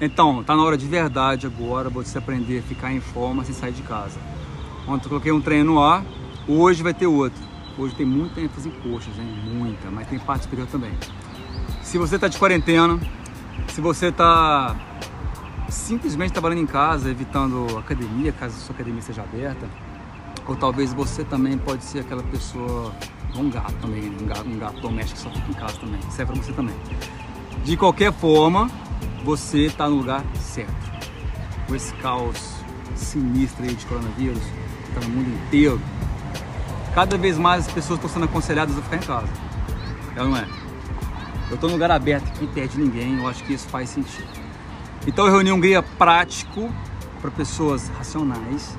Então, tá na hora de verdade agora você aprender a ficar em forma sem sair de casa. Ontem eu coloquei um treino no ar, hoje vai ter outro. Hoje tem muita ênfase em coxas, hein? Muita, mas tem parte superior também. Se você tá de quarentena, se você tá simplesmente trabalhando em casa, evitando academia, caso a sua academia seja aberta, ou talvez você também pode ser aquela pessoa, um gato também, um gato, um gato doméstico que só fica em casa também, serve para você também. De qualquer forma, você está no lugar certo. Com esse caos sinistro aí de coronavírus, que está no mundo inteiro, cada vez mais as pessoas estão sendo aconselhadas a ficar em casa. É não é? Eu estou no lugar aberto que não perde ninguém, eu acho que isso faz sentido. Então eu reuni um guia prático para pessoas racionais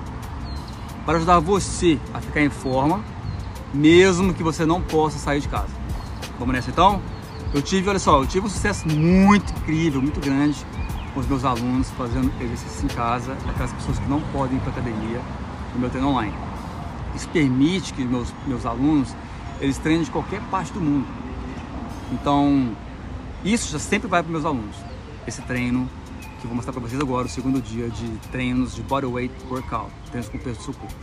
para ajudar você a ficar em forma, mesmo que você não possa sair de casa. Vamos nessa então? Eu tive, olha só, eu tive um sucesso muito incrível, muito grande com os meus alunos fazendo exercício em casa, aquelas pessoas que não podem ir para academia no meu treino online. Isso permite que meus, meus alunos eles treinem de qualquer parte do mundo. Então, isso já sempre vai para meus alunos. Esse treino que eu vou mostrar para vocês agora, o segundo dia de treinos de bodyweight workout, treinos com peso do seu corpo.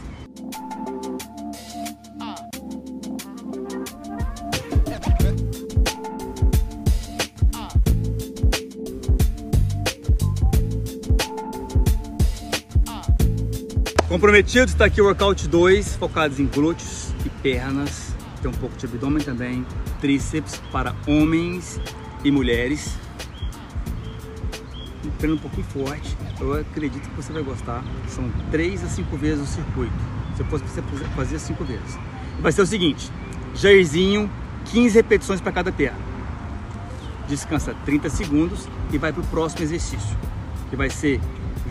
Comprometido está aqui o workout 2, focados em glúteos e pernas, tem um pouco de abdômen também, tríceps para homens e mulheres, um treino um pouquinho forte. Eu acredito que você vai gostar. São 3 a 5 vezes o circuito. Se eu fosse você fazer 5 vezes. Vai ser o seguinte: jairzinho, 15 repetições para cada perna. Descansa 30 segundos e vai para o próximo exercício, que vai ser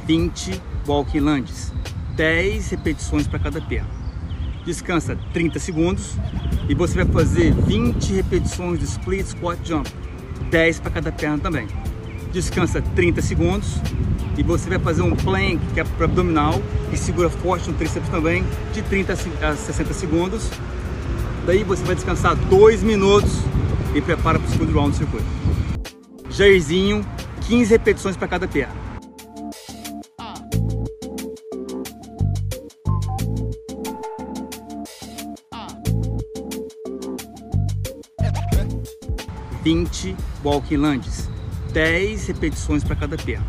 20 walking lunges, 10 repetições para cada perna. Descansa 30 segundos e você vai fazer 20 repetições de split squat jump, 10 para cada perna também descansa 30 segundos e você vai fazer um plank, que é para abdominal, e segura forte no tríceps também, de 30 a 60 segundos. Daí você vai descansar 2 minutos e prepara para o segundo round do circuito. Jairzinho, 15 repetições para cada perna. Vinte walking lunges. 10 repetições para cada perna.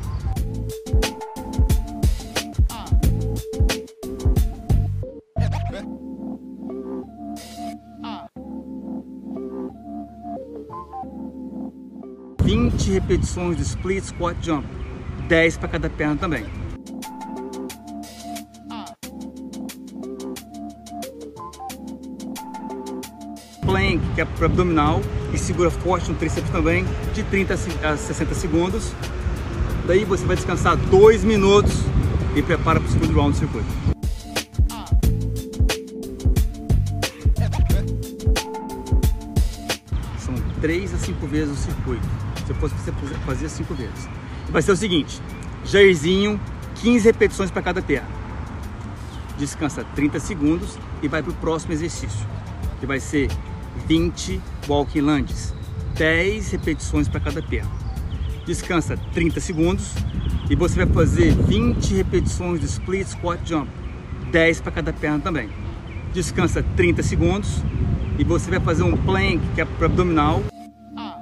Vinte repetições de split squat jump, 10 para cada perna também. Plank, que é para abdominal, e segura forte no tríceps também, de 30 a 60 segundos. Daí você vai descansar 2 minutos e prepara para o segundo round do circuito. São 3 a 5 vezes o circuito. Se eu fosse você fazia 5 vezes. Vai ser o seguinte, jairzinho, 15 repetições para cada perna. Descansa 30 segundos e vai para o próximo exercício, que vai ser 20 walking lunges, 10 repetições para cada perna. Descansa 30 segundos e você vai fazer 20 repetições de split squat jump, 10 para cada perna também. Descansa 30 segundos e você vai fazer um plank que é para abdominal. Ah.